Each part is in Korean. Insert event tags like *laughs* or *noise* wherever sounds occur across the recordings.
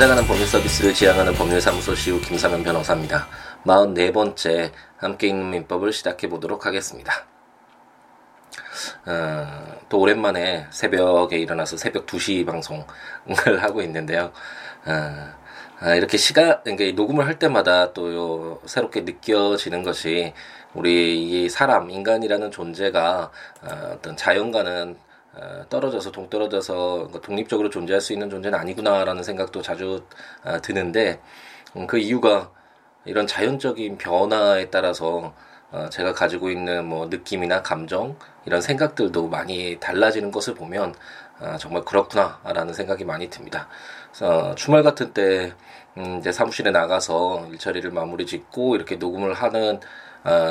찾아가는 법률 서비스를 지향하는 법률사무소 시우 김사면 변호사입니다. 44번째 함께 있는 민법을 시작해 보도록 하겠습니다. 어, 또 오랜만에 새벽에 일어나서 새벽 2시 방송을 *laughs* 하고 있는데요. 어, 아, 이렇게 시간, 녹음을 할 때마다 또 새롭게 느껴지는 것이 우리 이 사람, 인간이라는 존재가 어, 어떤 자연과는 어, 떨어져서 동떨어져서 독립적으로 존재할 수 있는 존재는 아니구나라는 생각도 자주 어, 드는데 음, 그 이유가 이런 자연적인 변화에 따라서 어, 제가 가지고 있는 뭐 느낌이나 감정 이런 생각들도 많이 달라지는 것을 보면 정말 그렇구나라는 생각이 많이 듭니다. 그래서 주말 같은 때 음, 이제 사무실에 나가서 일처리를 마무리 짓고 이렇게 녹음을 하는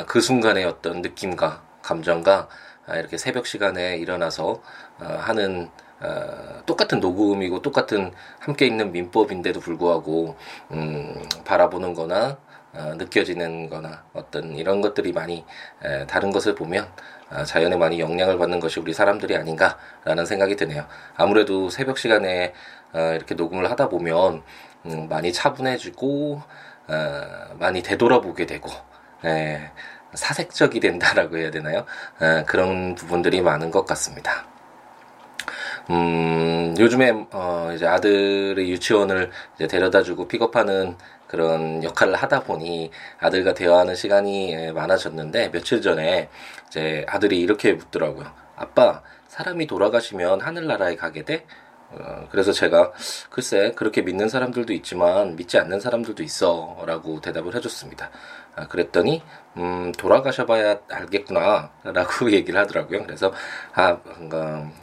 그 순간의 어떤 느낌과 감정과 아, 이렇게 새벽 시간에 일어나서 어, 하는 어, 똑같은 녹음이고 똑같은 함께 있는 민법인데도 불구하고 음, 바라보는 거나 어, 느껴지는 거나 어떤 이런 것들이 많이 에, 다른 것을 보면 어, 자연에 많이 영향을 받는 것이 우리 사람들이 아닌가라는 생각이 드네요. 아무래도 새벽 시간에 어, 이렇게 녹음을 하다 보면 음, 많이 차분해지고 어, 많이 되돌아보게 되고 에, 사색적이 된다라고 해야 되나요? 어, 그런 부분들이 많은 것 같습니다. 음, 요즘에, 어, 이제 아들의 유치원을 이제 데려다주고 픽업하는 그런 역할을 하다 보니 아들과 대화하는 시간이 예, 많아졌는데 며칠 전에 이제 아들이 이렇게 묻더라고요. 아빠, 사람이 돌아가시면 하늘나라에 가게 돼? 어, 그래서 제가 글쎄 그렇게 믿는 사람들도 있지만 믿지 않는 사람들도 있어라고 대답을 해줬습니다. 아, 그랬더니 음, 돌아가셔봐야 알겠구나라고 *laughs* 얘기를 하더라고요. 그래서 아,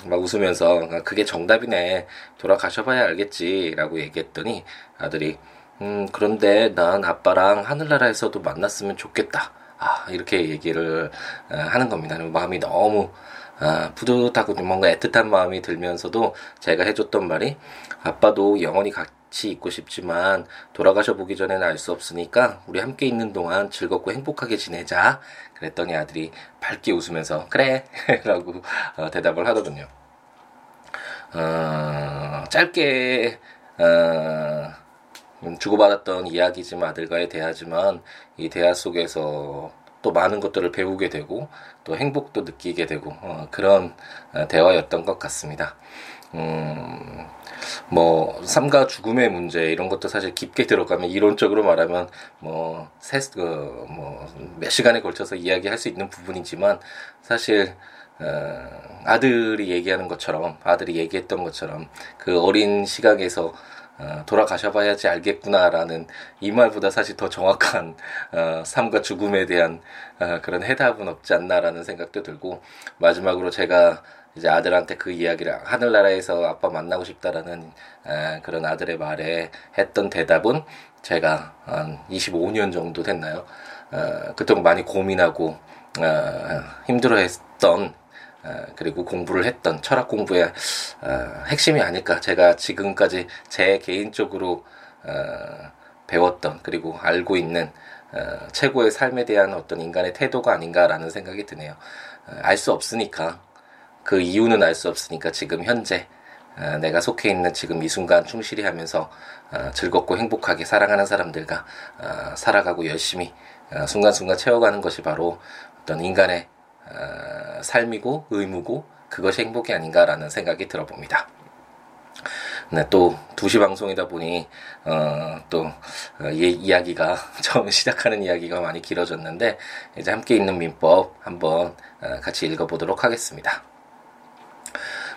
막 웃으면서 아, 그게 정답이네 돌아가셔봐야 알겠지라고 얘기했더니 아들이 음, 그런데 난 아빠랑 하늘나라에서도 만났으면 좋겠다. 아, 이렇게 얘기를 아, 하는 겁니다. 마음이 너무 아, 뿌듯하고 뭔가 애틋한 마음이 들면서도 제가 해줬던 말이 아빠도 영원히 같이 있고 싶지만 돌아가셔 보기 전에는 알 수 없으니까 우리 함께 있는 동안 즐겁고 행복하게 지내자. 그랬더니 아들이 밝게 웃으면서 그래 *laughs* 라고 어, 대답을 하더군요. 어, 짧게 어, 주고받았던 이야기지만 아들과의 대화지만 이 대화 속에서 또 많은 것들을 배우게 되고 또 행복도 느끼게 되고 어, 그런 어, 대화였던 것 같습니다. 음, 뭐 삶과 죽음의 문제 이런 것도 사실 깊게 들어가면 이론적으로 말하면 뭐 뭐몇 시간에 걸쳐서 이야기할 수 있는 부분이지만 사실 어, 아들이 얘기하는 것처럼 아들이 얘기했던 것처럼 그 어린 시각에서 어, 돌아가셔봐야지 알겠구나라는 이 말보다 사실 더 정확한 어, 삶과 죽음에 대한 어, 그런 해답은 없지 않나라는 생각도 들고 마지막으로 제가 이제 아들한테 그 이야기를 하늘나라에서 아빠 만나고 싶다라는 에, 그런 아들의 말에 했던 대답은 제가 한 25년 정도 됐나요? 어, 그동안 많이 고민하고 어, 힘들어했던 어, 그리고 공부를 했던 철학 공부의 어, 핵심이 아닐까. 제가 지금까지 제 개인적으로 어, 배웠던 그리고 알고 있는 최고의 삶에 대한 어떤 인간의 태도가 아닌가라는 생각이 드네요. 알 수 없으니까 그 이유는 알 수 없으니까 지금 현재 내가 속해 있는 지금 이 순간 충실히 하면서 즐겁고 행복하게 사랑하는 사람들과 살아가고 열심히 순간순간 채워가는 것이 바로 어떤 인간의 어, 삶이고 의무고 그것이 행복이 아닌가라는 생각이 들어봅니다. 네, 또 2시 방송이다 보니 어, 또 어, 이, 이야기가 *laughs* 처음 시작하는 이야기가 많이 길어졌는데 이제 함께 있는 민법 한번 어, 같이 읽어보도록 하겠습니다.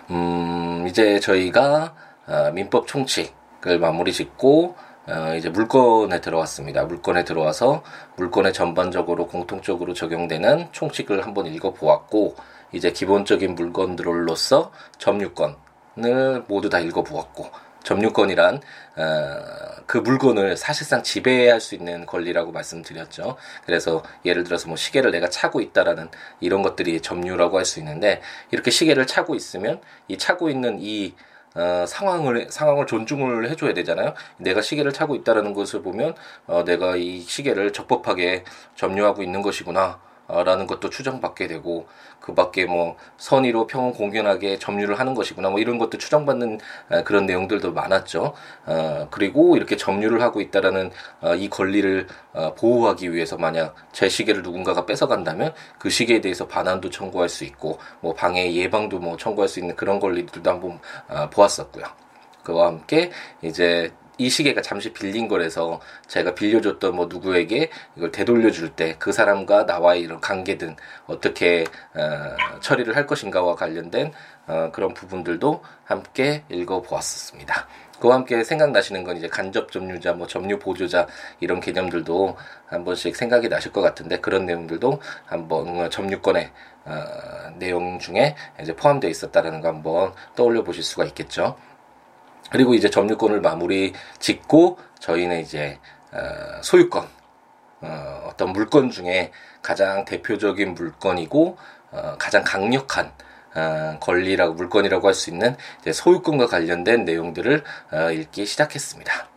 음, 이제 저희가 어, 민법 총칙을 마무리 짓고 어, 이제 물건에 들어왔습니다. 물건에 들어와서 물건에 전반적으로 공통적으로 적용되는 총칙을 한번 읽어보았고 이제 기본적인 물건들로서 점유권을 모두 다 읽어보았고 점유권이란 어, 그 물건을 사실상 지배할 수 있는 권리라고 말씀드렸죠. 그래서 예를 들어서 뭐 시계를 내가 차고 있다라는 이런 것들이 점유라고 할 수 있는데 이렇게 시계를 차고 있으면 이 차고 있는 이 어, 상황을 상황을 존중을 해줘야 되잖아요. 내가 시계를 차고 있다라는 것을 보면 어, 내가 이 시계를 적법하게 점유하고 있는 것이구나. 라는 것도 추정받게 되고 그 밖에 뭐 선의로 평온 공견하게 점유를 하는 것이구나 뭐 이런 것도 추정받는 그런 내용들도 많았죠. 어, 그리고 이렇게 점유를 하고 있다라는 어, 이 권리를 어, 보호하기 위해서 만약 제 시계를 누군가가 뺏어간다면 그 시계에 대해서 반환도 청구할 수 있고 뭐 방해 예방도 뭐 청구할 수 있는 그런 권리들도 한번 어, 보았었고요. 그와 함께 이제 이 시계가 잠시 빌린 거라서 제가 빌려줬던 뭐 누구에게 이걸 되돌려 줄 때 그 사람과 나와의 이런 관계든 어떻게 어, 처리를 할 것인가와 관련된 어, 그런 부분들도 함께 읽어 보았습니다. 그와 함께 생각나시는 건 이제 간접 점유자, 뭐 점유 보조자 이런 개념들도 한 번씩 생각이 나실 것 같은데 그런 내용들도 한번 점유권의 어, 내용 중에 이제 포함되어 있었다라는 거 한번 떠올려 보실 수가 있겠죠. 그리고 이제 점유권을 마무리 짓고 저희는 이제 어, 소유권 어, 어떤 물건 중에 가장 대표적인 물건이고 어, 가장 강력한 어, 권리라고 물건이라고 할 수 있는 소유권과 관련된 내용들을 어, 읽기 시작했습니다.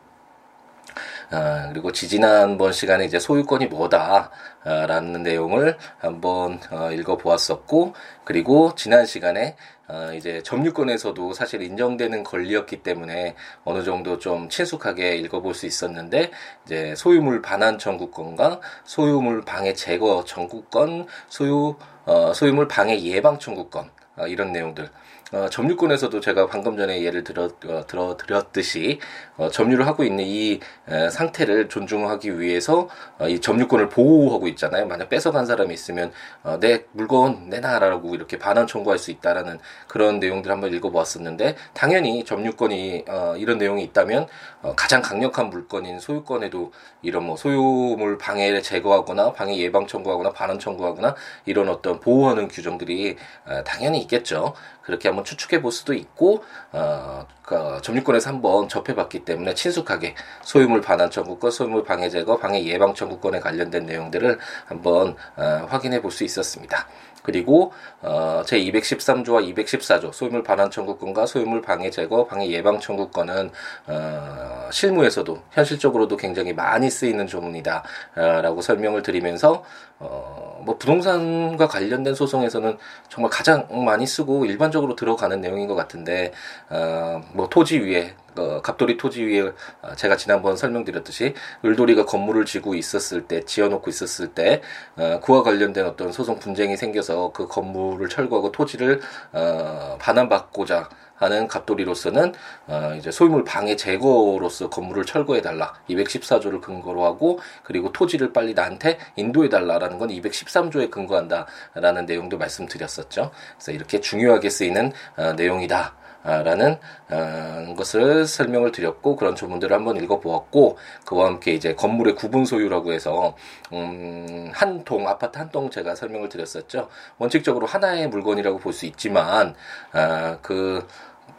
어, 그리고 지지난번 시간에 이제 소유권이 뭐다라는 내용을 한번 어, 읽어보았었고, 그리고 지난 시간에 어, 이제 점유권에서도 사실 인정되는 권리였기 때문에 어느 정도 좀 친숙하게 읽어볼 수 있었는데 이제 소유물 반환 청구권과 소유물 방해 제거 청구권, 소유 어, 소유물 방해 예방 청구권 어, 이런 내용들 어, 점유권에서도 제가 방금 전에 예를 들어 어, 들어 드렸듯이 어, 점유를 하고 있는 이 에, 상태를 존중하기 위해서 어, 이 점유권을 보호하고 있잖아요. 만약 뺏어간 사람이 있으면 어, 내 물건 내놔라고 이렇게 반환 청구할 수 있다라는 그런 내용들 한번 읽어보았었는데 당연히 점유권이 어, 이런 내용이 있다면 어, 가장 강력한 물건인 소유권에도 이런 뭐 소유물 방해를 제거하거나 방해 예방 청구하거나 반환 청구하거나 이런 어떤 보호하는 규정들이 어, 당연히 있겠죠. 그렇게 한번 추측해 볼 수도 있고 어, 그 점유권에서 한번 접해봤기 때문에 친숙하게 소유물 반환 청구권, 소유물 방해 제거, 방해 예방 청구권에 관련된 내용들을 한번 어, 확인해 볼 수 있었습니다. 그리고 어, 제 213조와 214조 소유물 반환 청구권과 소유물 방해 제거, 방해 예방 청구권은 어, 실무에서도 현실적으로도 굉장히 많이 쓰이는 조문이다라고 설명을 드리면서 어, 뭐 부동산과 관련된 소송에서는 정말 가장 많이 쓰고 일반적으로 들어가는 내용인 것 같은데 어, 뭐 토지 위에 어, 갑돌이 토지 위에 어, 제가 지난번 설명드렸듯이 을돌이가 건물을 지고 있었을 때 지어놓고 있었을 때 어, 그와 관련된 어떤 소송 분쟁이 생겨서 그 건물을 철거하고 토지를 어, 반환받고자 하는 갑돌이로서는 어, 이제 소유물 방해 제거로서 건물을 철거해 달라 214조를 근거로 하고 그리고 토지를 빨리 나한테 인도해 달라라는 건 213조에 근거한다라는 내용도 말씀드렸었죠. 그래서 이렇게 중요하게 쓰이는 어, 내용이다. 라는 어, 것을 설명을 드렸고 그런 조문들을 한번 읽어보았고 그와 함께 이제 건물의 구분 소유라고 해서 음, 한 동 아파트 한 동 제가 설명을 드렸었죠. 원칙적으로 하나의 물건이라고 볼 수 있지만 아, 그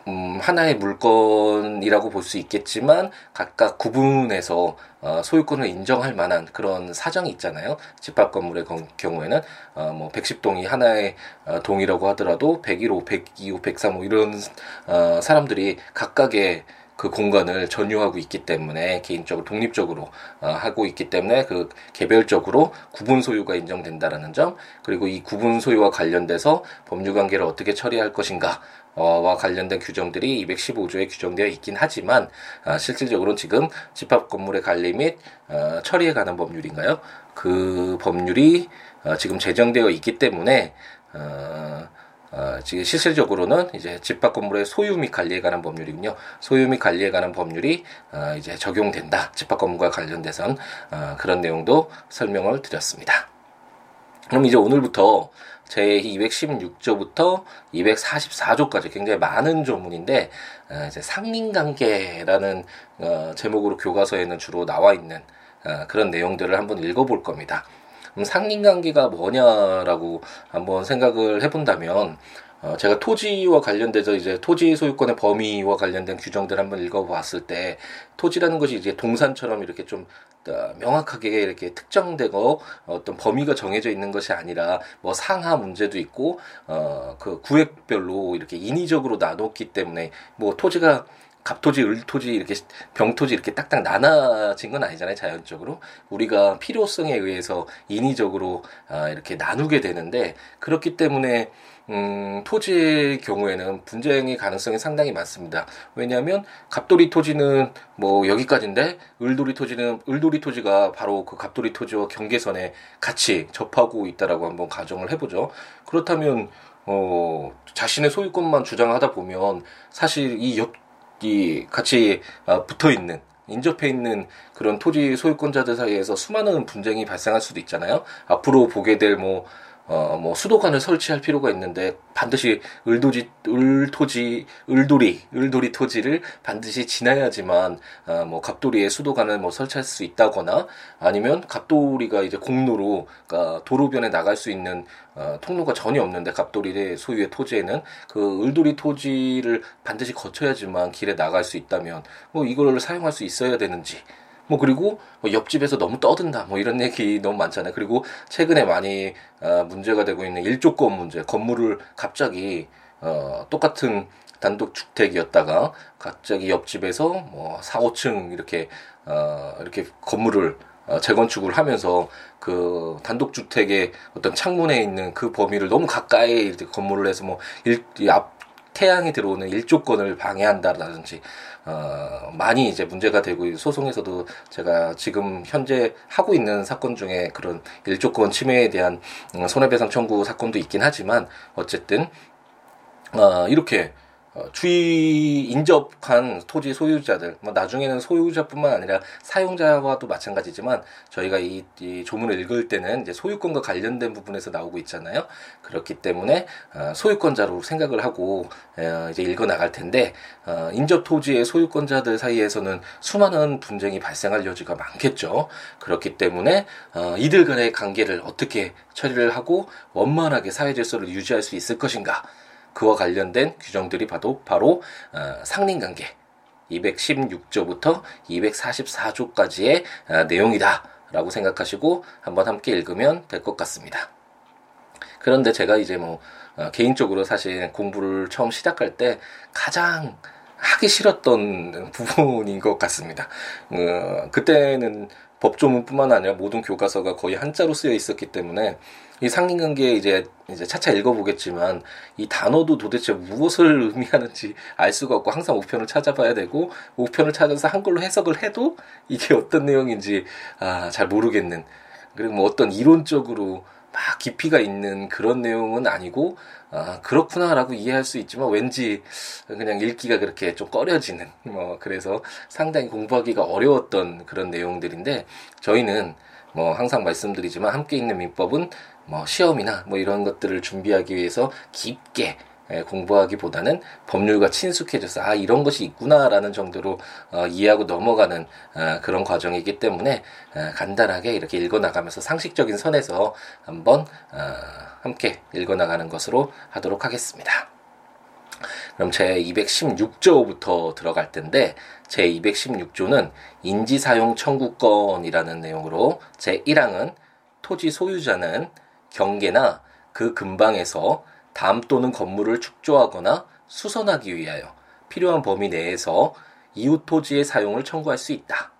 음, 하나의 물건이라고 볼 수 있겠지만 각각 구분해서 어, 소유권을 인정할 만한 그런 사정이 있잖아요. 집합 건물의 경우에는 어, 뭐 110동이 하나의 어, 동이라고 하더라도 101호, 102호, 103호 이런 어, 사람들이 각각의 그 공간을 전유하고 있기 때문에 개인적으로 독립적으로 어, 하고 있기 때문에 그 개별적으로 구분 소유가 인정된다라는 점 그리고 이 구분 소유와 관련돼서 법률 관계를 어떻게 처리할 것인가 와 관련된 규정들이 215조에 규정되어 있긴 하지만 아, 실질적으로는 지금 집합 건물의 관리 및 어, 처리에 관한 법률인가요? 그 법률이 어, 지금 제정되어 있기 때문에 어, 어, 지금 실질적으로는 이제 집합 건물의 소유 및 관리에 관한 법률이군요. 소유 및 관리에 관한 법률이 어, 이제 적용된다. 집합 건물과 관련돼선 어, 그런 내용도 설명을 드렸습니다. 그럼 이제 오늘부터 제 216조부터 244조까지 굉장히 많은 조문인데 어, 이제 상린관계라는 어, 제목으로 교과서에는 주로 나와 있는 어, 그런 내용들을 한번 읽어볼 겁니다. 그럼 상린관계가 뭐냐라고 한번 생각을 해본다면 어, 제가 토지와 관련돼서 이제 토지 소유권의 범위와 관련된 규정들 한번 읽어봤을 때 토지라는 것이 이제 동산처럼 이렇게 좀 어, 명확하게 이렇게 특정되고 어떤 범위가 정해져 있는 것이 아니라 뭐 상하 문제도 있고 어 그 구획별로 이렇게 인위적으로 나눴기 때문에 뭐 토지가 갑토지, 을토지 이렇게 병토지 이렇게 딱딱 나눠진 건 아니잖아요 자연적으로 우리가 필요성에 의해서 인위적으로 아, 이렇게 나누게 되는데 그렇기 때문에 음, 토지의 경우에는 분쟁의 가능성이 상당히 많습니다. 왜냐하면 갑돌이 토지는 뭐 여기까지인데 을돌이 토지는 을돌이 토지가 바로 그 갑돌이 토지와 경계선에 같이 접하고 있다라고 한번 가정을 해보죠. 그렇다면 어, 자신의 소유권만 주장하다 보면 사실 이 옆, 이 같이 어, 붙어 있는 인접해 있는 그런 토지 소유권자들 사이에서 수많은 분쟁이 발생할 수도 있잖아요. 앞으로 보게 될뭐 어, 뭐 수도관을 설치할 필요가 있는데 반드시 을도지, 을토지, 을돌이, 을돌이 토지를 반드시 지나야지만 어, 뭐 갑돌이의 수도관을 뭐 설치할 수 있다거나 아니면 갑돌이가 이제 공로로 그러니까 도로변에 나갈 수 있는 어, 통로가 전혀 없는데 갑돌이의 소유의 토지에는 그 을돌이 토지를 반드시 거쳐야지만 길에 나갈 수 있다면 뭐 이걸 사용할 수 있어야 되는지 뭐 그리고 뭐 옆집에서 너무 떠든다 뭐 이런 얘기 너무 많잖아요. 그리고 최근에 많이 어, 문제가 되고 있는 일조권 문제, 건물을 갑자기 어, 똑같은 단독 주택이었다가 갑자기 옆집에서 뭐 4, 5층 이렇게 어, 이렇게 건물을 어, 재건축을 하면서 그 단독 주택의 어떤 창문에 있는 그 범위를 너무 가까이 이렇게 건물을 해서 뭐 일, 앞 태양이 들어오는 일조권을 방해한다라든지 어, 많이 이제 문제가 되고 소송에서도 제가 지금 현재 하고 있는 사건 중에 그런 일조권 침해에 대한 음, 손해배상 청구 사건도 있긴 하지만 어쨌든 어, 이렇게 어, 주의 인접한 토지 소유자들, 뭐 나중에는 소유자뿐만 아니라 사용자와도 마찬가지지만 저희가 이, 이 조문을 읽을 때는 이제 소유권과 관련된 부분에서 나오고 있잖아요. 그렇기 때문에 어, 소유권자로 생각을 하고 어, 이제 읽어 나갈 텐데 어, 인접 토지의 소유권자들 사이에서는 수많은 분쟁이 발생할 여지가 많겠죠. 그렇기 때문에 어, 이들 간의 관계를 어떻게 처리를 하고 원만하게 사회 질서를 유지할 수 있을 것인가? 그와 관련된 규정들이 바로 바로 어, 상린관계 216조부터 244조까지의 어, 내용이다라고 생각하시고 한번 함께 읽으면 될 것 같습니다. 그런데 제가 이제 뭐 어, 개인적으로 사실 공부를 처음 시작할 때 가장 하기 싫었던 *laughs* 부분인 것 같습니다. 어, 그때는 법조문뿐만 아니라 모든 교과서가 거의 한자로 쓰여 있었기 때문에 이 상린관계 이제 이제 차차 읽어보겠지만 이 단어도 도대체 무엇을 *laughs* 의미하는지 알 수가 없고 항상 우편을 찾아봐야 되고 우편을 찾아서 한글로 해석을 해도 이게 어떤 내용인지 아, 잘 모르겠는 그리고 뭐 어떤 이론적으로 막 깊이가 있는 그런 내용은 아니고 아 그렇구나라고 이해할 수 있지만 왠지 그냥 읽기가 그렇게 좀 꺼려지는 뭐 그래서 상당히 공부하기가 어려웠던 그런 내용들인데 저희는 뭐 항상 말씀드리지만 함께 있는 민법은 뭐 시험이나 뭐 이런 것들을 준비하기 위해서 깊게 예, 공부하기보다는 법률과 친숙해져서 아 이런 것이 있구나라는 정도로 어, 이해하고 넘어가는 어, 그런 과정이기 때문에 어, 간단하게 이렇게 읽어나가면서 상식적인 선에서 한번 어, 함께 읽어나가는 것으로 하도록 하겠습니다. 그럼 제 216조부터 들어갈 텐데 제 216조는 인지사용 청구권이라는 내용으로 제 1항은 토지 소유자는 경계나 그 근방에서 담 또는 건물을 축조하거나 수선하기 위하여 필요한 범위 내에서 이웃 토지의 사용을 청구할 수 있다.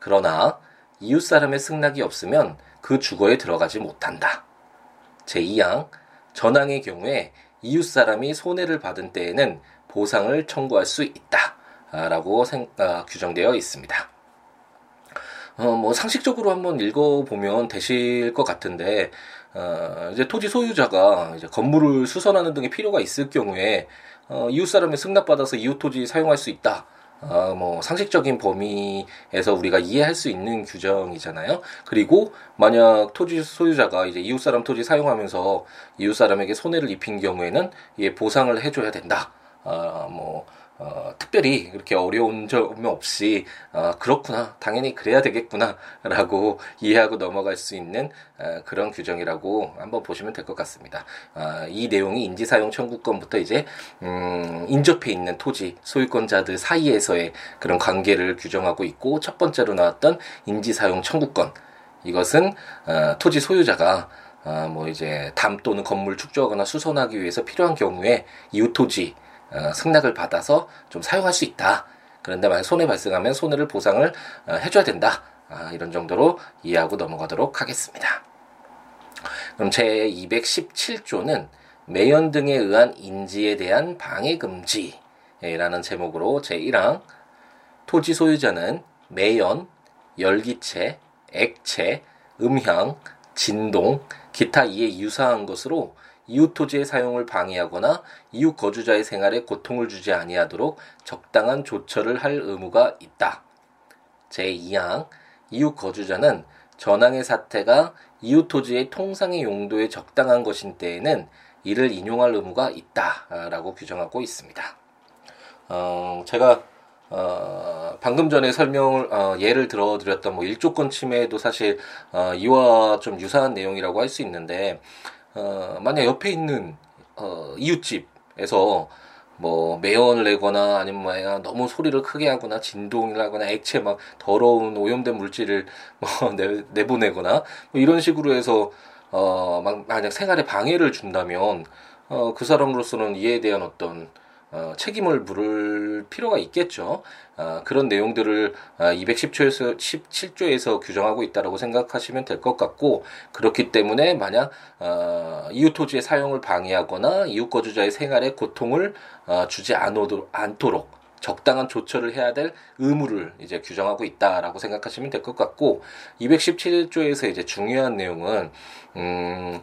그러나 이웃 사람의 승낙이 없으면 그 주거에 들어가지 못한다. 제2항 전항의 경우에 이웃 사람이 손해를 받은 때에는 보상을 청구할 수 있다. 라고 생, 아, 규정되어 있습니다. 어, 뭐 상식적으로 한번 읽어보면 되실 것 같은데 어, 이제 토지 소유자가 이제 건물을 수선하는 등의 필요가 있을 경우에 어, 이웃 사람의 승낙받아서 이웃 토지 사용할 수 있다. 어, 뭐 상식적인 범위에서 우리가 이해할 수 있는 규정이잖아요. 그리고 만약 토지 소유자가 이제 이웃 사람 토지 사용하면서 이웃 사람에게 손해를 입힌 경우에는 이 보상을 해줘야 된다. 아, 뭐 어, 특별히 그렇게 어려운 점 없이 어, 그렇구나 당연히 그래야 되겠구나라고 이해하고 넘어갈 수 있는 어, 그런 규정이라고 한번 보시면 될 것 같습니다. 어, 이 내용이 인지사용 청구권부터 이제 음, 인접해 있는 토지 소유권자들 사이에서의 그런 관계를 규정하고 있고 첫 번째로 나왔던 인지사용 청구권 이것은 어, 토지 소유자가 어, 뭐 이제 담 또는 건물 축조하거나 수선하기 위해서 필요한 경우에 이웃 토지 어, 승낙을 받아서 좀 사용할 수 있다. 그런데 만약 손해 발생하면 손해를 보상을 어, 해줘야 된다. 아, 이런 정도로 이해하고 넘어가도록 하겠습니다. 그럼 제 217조는 매연 등에 의한 인지에 대한 방해 금지라는 제목으로 제 1항 토지 소유자는 매연, 열기체, 액체, 음향, 진동, 기타 이에 유사한 것으로 이웃 토지의 사용을 방해하거나 이웃 거주자의 생활에 고통을 주지 아니하도록 적당한 조처를 할 의무가 있다. 제2항 이웃 거주자는 전항의 사태가 이웃 토지의 통상의 용도에 적당한 것인 때에는 이를 인용할 의무가 있다라고 규정하고 있습니다. 어, 제가 어, 방금 전에 설명을 어, 예를 들어드렸던 뭐 일조권 침해도 사실 어, 이와 좀 유사한 내용이라고 할 수 있는데 어, 만약 옆에 있는 어, 이웃집에서 뭐 매연을 내거나 아니면 뭐 너무 소리를 크게 하거나 진동을 하거나 액체 막 더러운 오염된 물질을 뭐 *laughs* 내, 내보내거나 뭐 이런 식으로 해서 어 막 만약 생활에 방해를 준다면 어 그 사람으로서는 이에 대한 어떤 어, 책임을 물을 필요가 있겠죠. 어, 그런 내용들을 어, 210조에서 17조에서 규정하고 있다라고 생각하시면 될 것 같고 그렇기 때문에 만약 어, 이웃 토지의 사용을 방해하거나 이웃 거주자의 생활에 고통을 어, 주지 않도록 적당한 조처를 해야 될 의무를 이제 규정하고 있다라고 생각하시면 될 것 같고 217조에서 이제 중요한 내용은 음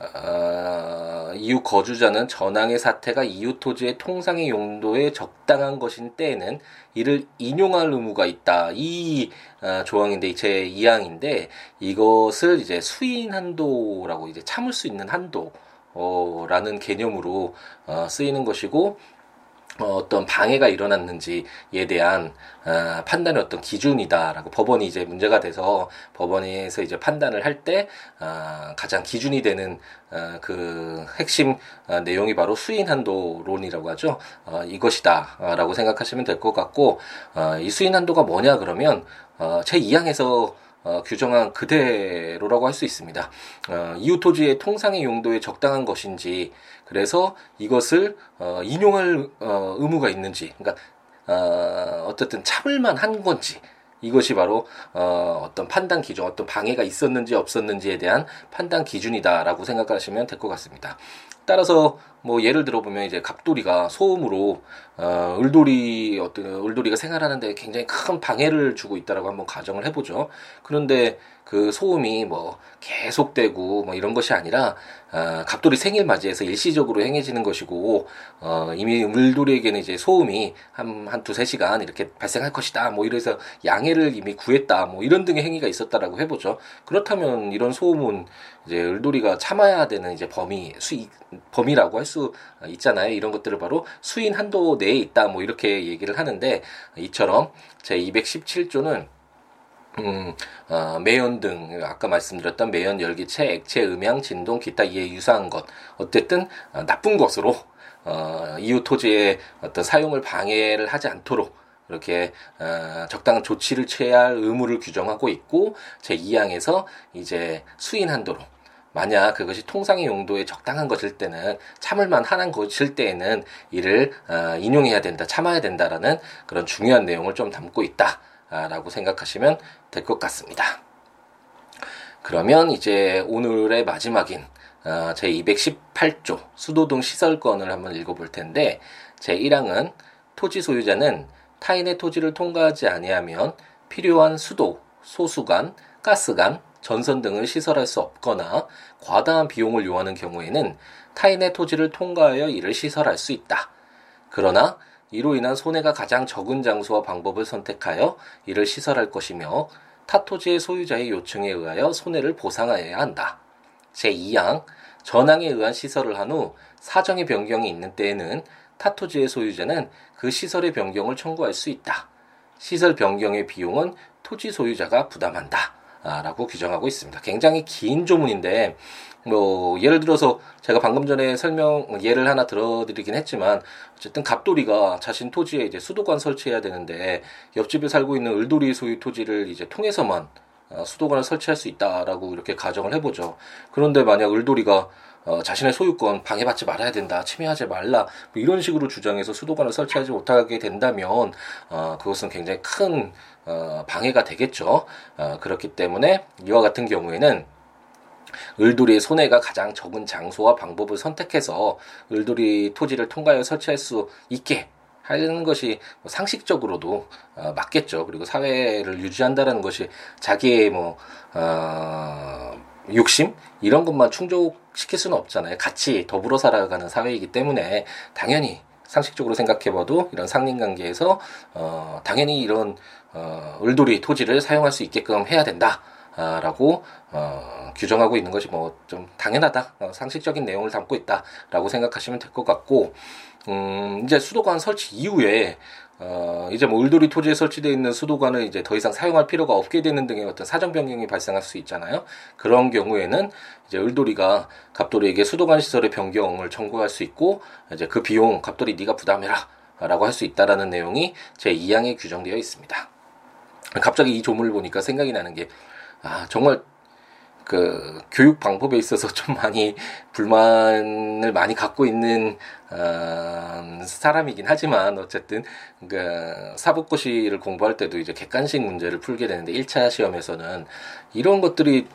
어, 이웃 거주자는 전항의 사태가 이웃 토지의 통상의 용도에 적당한 것인 때에는 이를 인용할 의무가 있다. 이 어, 조항인데 제 2항인데 이것을 이제 수인 한도라고 이제 참을 수 있는 한도라는 개념으로 어, 쓰이는 것이고 어, 어떤 방해가 일어났는지에 대한 어, 판단의 어떤 기준이다라고 법원이 이제 문제가 돼서 법원에서 이제 판단을 할때 어, 가장 기준이 되는 어, 그 핵심 어, 내용이 바로 수인 한도론이라고 하죠. 어, 이것이다라고 생각하시면 될 것 같고 어, 이 수인 한도가 뭐냐 그러면 어, 제 2항에서 어, 규정한 그대로라고 할 수 있습니다. 어, 이웃 토지의 통상의 용도에 적당한 것인지, 그래서 이것을 어, 인용할 어, 의무가 있는지, 그러니까 어, 어쨌든 참을만 한 건지, 이것이 바로 어, 어떤 판단 기준, 어떤 방해가 있었는지 없었는지에 대한 판단 기준이다라고 생각하시면 될 것 같습니다. 따라서 뭐 예를 들어 보면 이제 갑돌이가 소음으로 어 을돌이 어떤 을돌이가 생활하는데 굉장히 큰 방해를 주고 있다라고 한번 가정을 해보죠. 그런데 그 소음이 뭐 계속되고 뭐 이런 것이 아니라 어, 갑돌이 생일 맞이해서 일시적으로 행해지는 것이고 어, 이미 물돌이에게는 이제 소음이 한 한 두세 시간 이렇게 발생할 것이다. 뭐 이래서 양해를 이미 구했다. 뭐 이런 등의 행위가 있었다라고 해보죠. 그렇다면 이런 소음은 이제 을돌이가 참아야 되는 이제 범위 수 범위라고 할수 있잖아요. 이런 것들을 바로 수인 한도 내에 있다. 뭐 이렇게 얘기를 하는데 이처럼 제 217조는 음, 어, 매연 등 아까 말씀드렸던 매연, 열기체, 액체, 음향, 진동, 기타 이에 유사한 것 어쨌든 어, 나쁜 것으로 어, 이웃 토지의 어떤 사용을 방해를 하지 않도록 이렇게 어, 적당한 조치를 취해야 할 의무를 규정하고 있고 제 2항에서 이제 수인 한도로 만약 그것이 통상의 용도에 적당한 것일 때는 참을만 한 것일 때에는 이를 어, 인용해야 된다, 참아야 된다라는 그런 중요한 내용을 좀 담고 있다. 라고 생각하시면 될 것 같습니다. 그러면 이제 오늘의 마지막인 어, 제 218조 수도 등 시설권을 한번 읽어볼 텐데 제 1항은 토지 소유자는 타인의 토지를 통과하지 아니하면 필요한 수도, 소수관, 가스관, 전선 등을 시설할 수 없거나 과다한 비용을 요하는 경우에는 타인의 토지를 통과하여 이를 시설할 수 있다. 그러나 이로 인한 손해가 가장 적은 장소와 방법을 선택하여 이를 시설할 것이며 타 토지의 소유자의 요청에 의하여 손해를 보상하여야 한다. 제2항 전항에 의한 시설을 한 후 사정의 변경이 있는 때에는 타 토지의 소유자는 그 시설의 변경을 청구할 수 있다. 시설 변경의 비용은 토지 소유자가 부담한다. 라고 규정하고 있습니다. 굉장히 긴 조문인데 뭐 예를 들어서 제가 방금 전에 설명 예를 하나 들어드리긴 했지만 어쨌든 갑돌이가 자신 토지에 이제 수도관 설치해야 되는데 옆집에 살고 있는 을돌이 소유 토지를 이제 통해서만 어, 수도관을 설치할 수 있다라고 이렇게 가정을 해보죠. 그런데 만약 을돌이가 어, 자신의 소유권 방해받지 말아야 된다, 침해하지 말라 뭐 이런 식으로 주장해서 수도관을 설치하지 못하게 된다면 어, 그것은 굉장히 큰 어, 방해가 되겠죠. 어, 그렇기 때문에 이와 같은 경우에는 을돌이의 손해가 가장 적은 장소와 방법을 선택해서 을돌이 토지를 통과하여 설치할 수 있게 하는 것이 뭐 상식적으로도 어, 맞겠죠. 그리고 사회를 유지한다라는 것이 자기의 뭐 어, 욕심 이런 것만 충족 시킬 수는 없잖아요. 같이 더불어 살아가는 사회이기 때문에 당연히 상식적으로 생각해봐도 이런 상린관계에서 어, 당연히 이런 어, 을돌이 토지를 사용할 수 있게끔 해야 된다. 라고 어, 규정하고 있는 것이 뭐 좀 당연하다 어, 상식적인 내용을 담고 있다라고 생각하시면 될 것 같고 음, 이제 수도관 설치 이후에 어, 이제 뭐 울돌이 토지에 설치되어 있는 수도관을 이제 더 이상 사용할 필요가 없게 되는 등의 어떤 사정 변경이 발생할 수 있잖아요. 그런 경우에는 이제 을돌이가 갑돌이에게 수도관 시설의 변경을 청구할 수 있고 이제 그 비용 갑돌이 네가 부담해라라고 할 수 있다라는 내용이 제 2항에 규정되어 있습니다. 갑자기 이 조문을 보니까 생각이 나는 게 아, 정말 그 교육 방법에 있어서 *laughs* 좀 많이 불만을 많이 갖고 있는 어, 사람이긴 하지만 어쨌든 그 사법고시를 공부할 때도 이제 객관식 문제를 풀게 되는데 1차 시험에서는 이런 것들이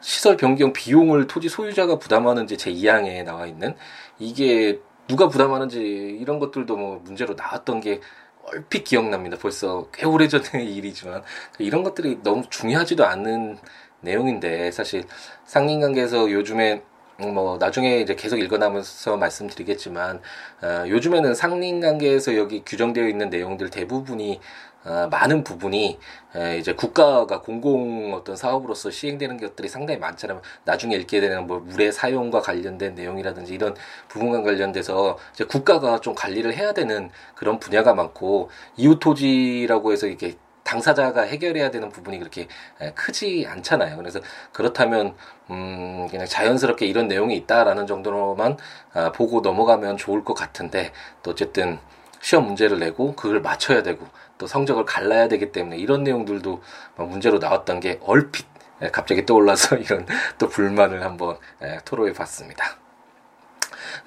시설 변경 비용을 토지 소유자가 부담하는지 제 2항에 나와 있는 이게 누가 부담하는지 이런 것들도 뭐 문제로 나왔던 게 얼핏 기억납니다. 벌써 꽤 오래전의 *laughs* 일이지만 이런 것들이 너무 중요하지도 않은 내용인데 사실 상인관계에서 요즘에 뭐 나중에 이제 계속 읽어나면서 말씀드리겠지만 어, 요즘에는 상린관계에서 여기 규정되어 있는 내용들 대부분이 어, 많은 부분이 에, 이제 국가가 공공 어떤 사업으로서 시행되는 것들이 상당히 많잖아요. 나중에 읽게 되는 뭐 물의 사용과 관련된 내용이라든지 이런 부분과 관련돼서 이제 국가가 좀 관리를 해야 되는 그런 분야가 많고 이웃 토지라고 해서 이게 당사자가 해결해야 되는 부분이 그렇게 크지 않잖아요. 그래서 그렇다면 음 그냥 자연스럽게 이런 내용이 있다라는 정도로만 아, 보고 넘어가면 좋을 것 같은데 또 어쨌든 시험 문제를 내고 그걸 맞춰야 되고 또 성적을 갈라야 되기 때문에 이런 내용들도 문제로 나왔던 게 얼핏 갑자기 떠올라서 *laughs* 이런 또 불만을 한번 토로해 봤습니다.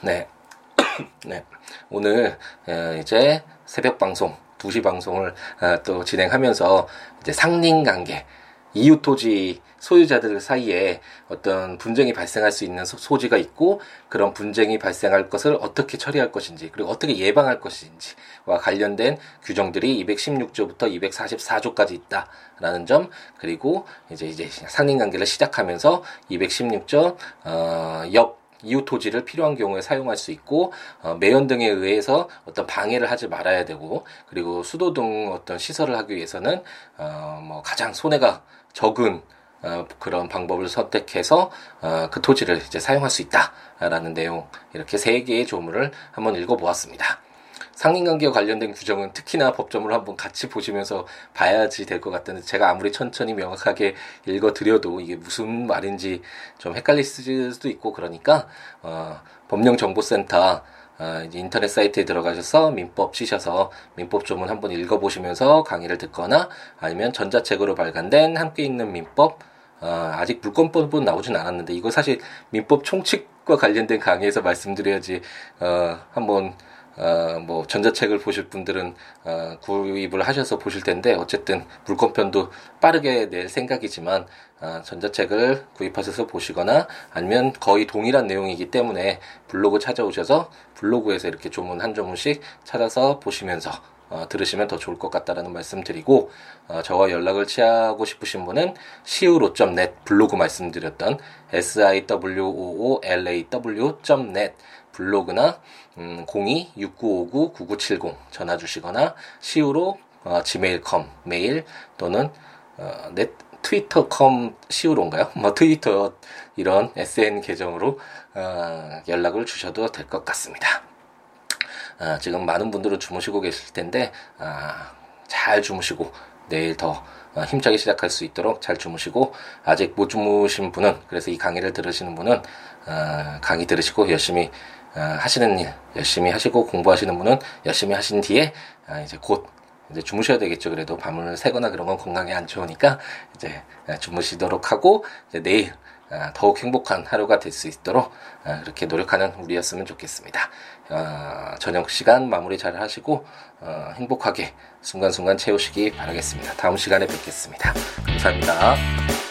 네. *clears throat* 네. 오늘 이제 새벽 방송 2시 방송을 아, 또 진행하면서 이제 상린 관계 이웃 토지 소유자들 사이에 어떤 분쟁이 발생할 수 있는 소지가 있고 그런 분쟁이 발생할 것을 어떻게 처리할 것인지 그리고 어떻게 예방할 것인지와 관련된 규정들이 216조부터 244조까지 있다라는 점 그리고 이제 이제 상린 관계를 시작하면서 216조 어, 옆 이웃 토지를 필요한 경우에 사용할 수 있고 어, 매연 등에 의해서 어떤 방해를 하지 말아야 되고 그리고 수도 등 어떤 시설을 하기 위해서는 어, 뭐 가장 손해가 적은 어, 그런 방법을 선택해서 어, 그 토지를 이제 사용할 수 있다라는 내용 이렇게 세 개의 조문을 한번 읽어보았습니다. 상인관계와 관련된 규정은 특히나 법조문을 한번 같이 보시면서 봐야지 될 것 같은데 제가 아무리 천천히 명확하게 읽어드려도 이게 무슨 말인지 좀 헷갈릴 수도 있고 그러니까 어, 법령정보센터 어, 이제 인터넷 사이트에 들어가셔서 민법 치셔서 민법 조문 한번 읽어보시면서 강의를 듣거나 아니면 전자책으로 발간된 함께 읽는 민법 어, 아직 물권법은 나오진 않았는데 이거 사실 민법 총칙과 관련된 강의에서 말씀드려야지 어, 한번 어, 뭐 전자책을 보실 분들은 어, 구입을 하셔서 보실 텐데 어쨌든 물권편도 빠르게 낼 생각이지만 어, 전자책을 구입하셔서 보시거나 아니면 거의 동일한 내용이기 때문에 블로그 찾아오셔서 블로그에서 이렇게 조문 한 조문씩 찾아서 보시면서 어, 들으시면 더 좋을 것 같다라는 말씀드리고 어, 저와 연락을 취하고 싶으신 분은 siwo.net 블로그 말씀드렸던 siwoolaw.net 블로그나 음, 02-6959-9970 전화 주시거나 시우로 어, gmail.com 메일 또는 어, 넷 트위터컴 시우로인가요? *laughs* 뭐 트위터 이런 SN 계정으로 어, 연락을 주셔도 될 것 같습니다. 아, 지금 많은 분들은 주무시고 계실 텐데 아, 잘 주무시고 내일 더 어, 힘차게 시작할 수 있도록 잘 주무시고 아직 못 주무신 분은 그래서 이 강의를 들으시는 분은 어, 강의 들으시고 열심히 어, 하시는 일 열심히 하시고 공부하시는 분은 열심히 하신 뒤에 아, 이제 곧 이제 주무셔야 되겠죠. 그래도 밤을 새거나 그런 건 건강에 안 좋으니까 이제 주무시도록 하고 이제 내일 아, 더욱 행복한 하루가 될 수 있도록 아, 그렇게 노력하는 우리였으면 좋겠습니다. 아, 저녁 시간 마무리 잘 하시고 어, 행복하게 순간순간 채우시기 바라겠습니다. 다음 시간에 뵙겠습니다. 감사합니다.